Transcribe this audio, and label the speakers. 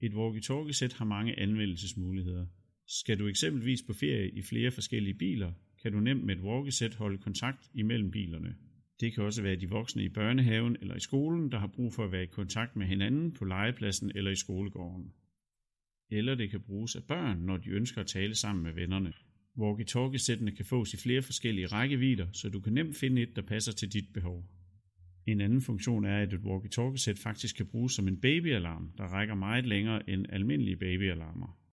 Speaker 1: Et walkie-talkie-sæt har mange anvendelsesmuligheder. Skal du eksempelvis på ferie i flere forskellige biler, kan du nemt med et walkie-sæt holde kontakt imellem bilerne. Det kan også være de voksne i børnehaven eller i skolen, der har brug for at være i kontakt med hinanden på legepladsen eller i skolegården. Eller det kan bruges af børn, når de ønsker at tale sammen med vennerne. Walkie-talkie-sættene kan fås i flere forskellige rækkevidder, så du kan nemt finde et, der passer til dit behov. En anden funktion er, at et walkie-talkie-sæt faktisk kan bruges som en babyalarm, der rækker meget længere end almindelige babyalarmer.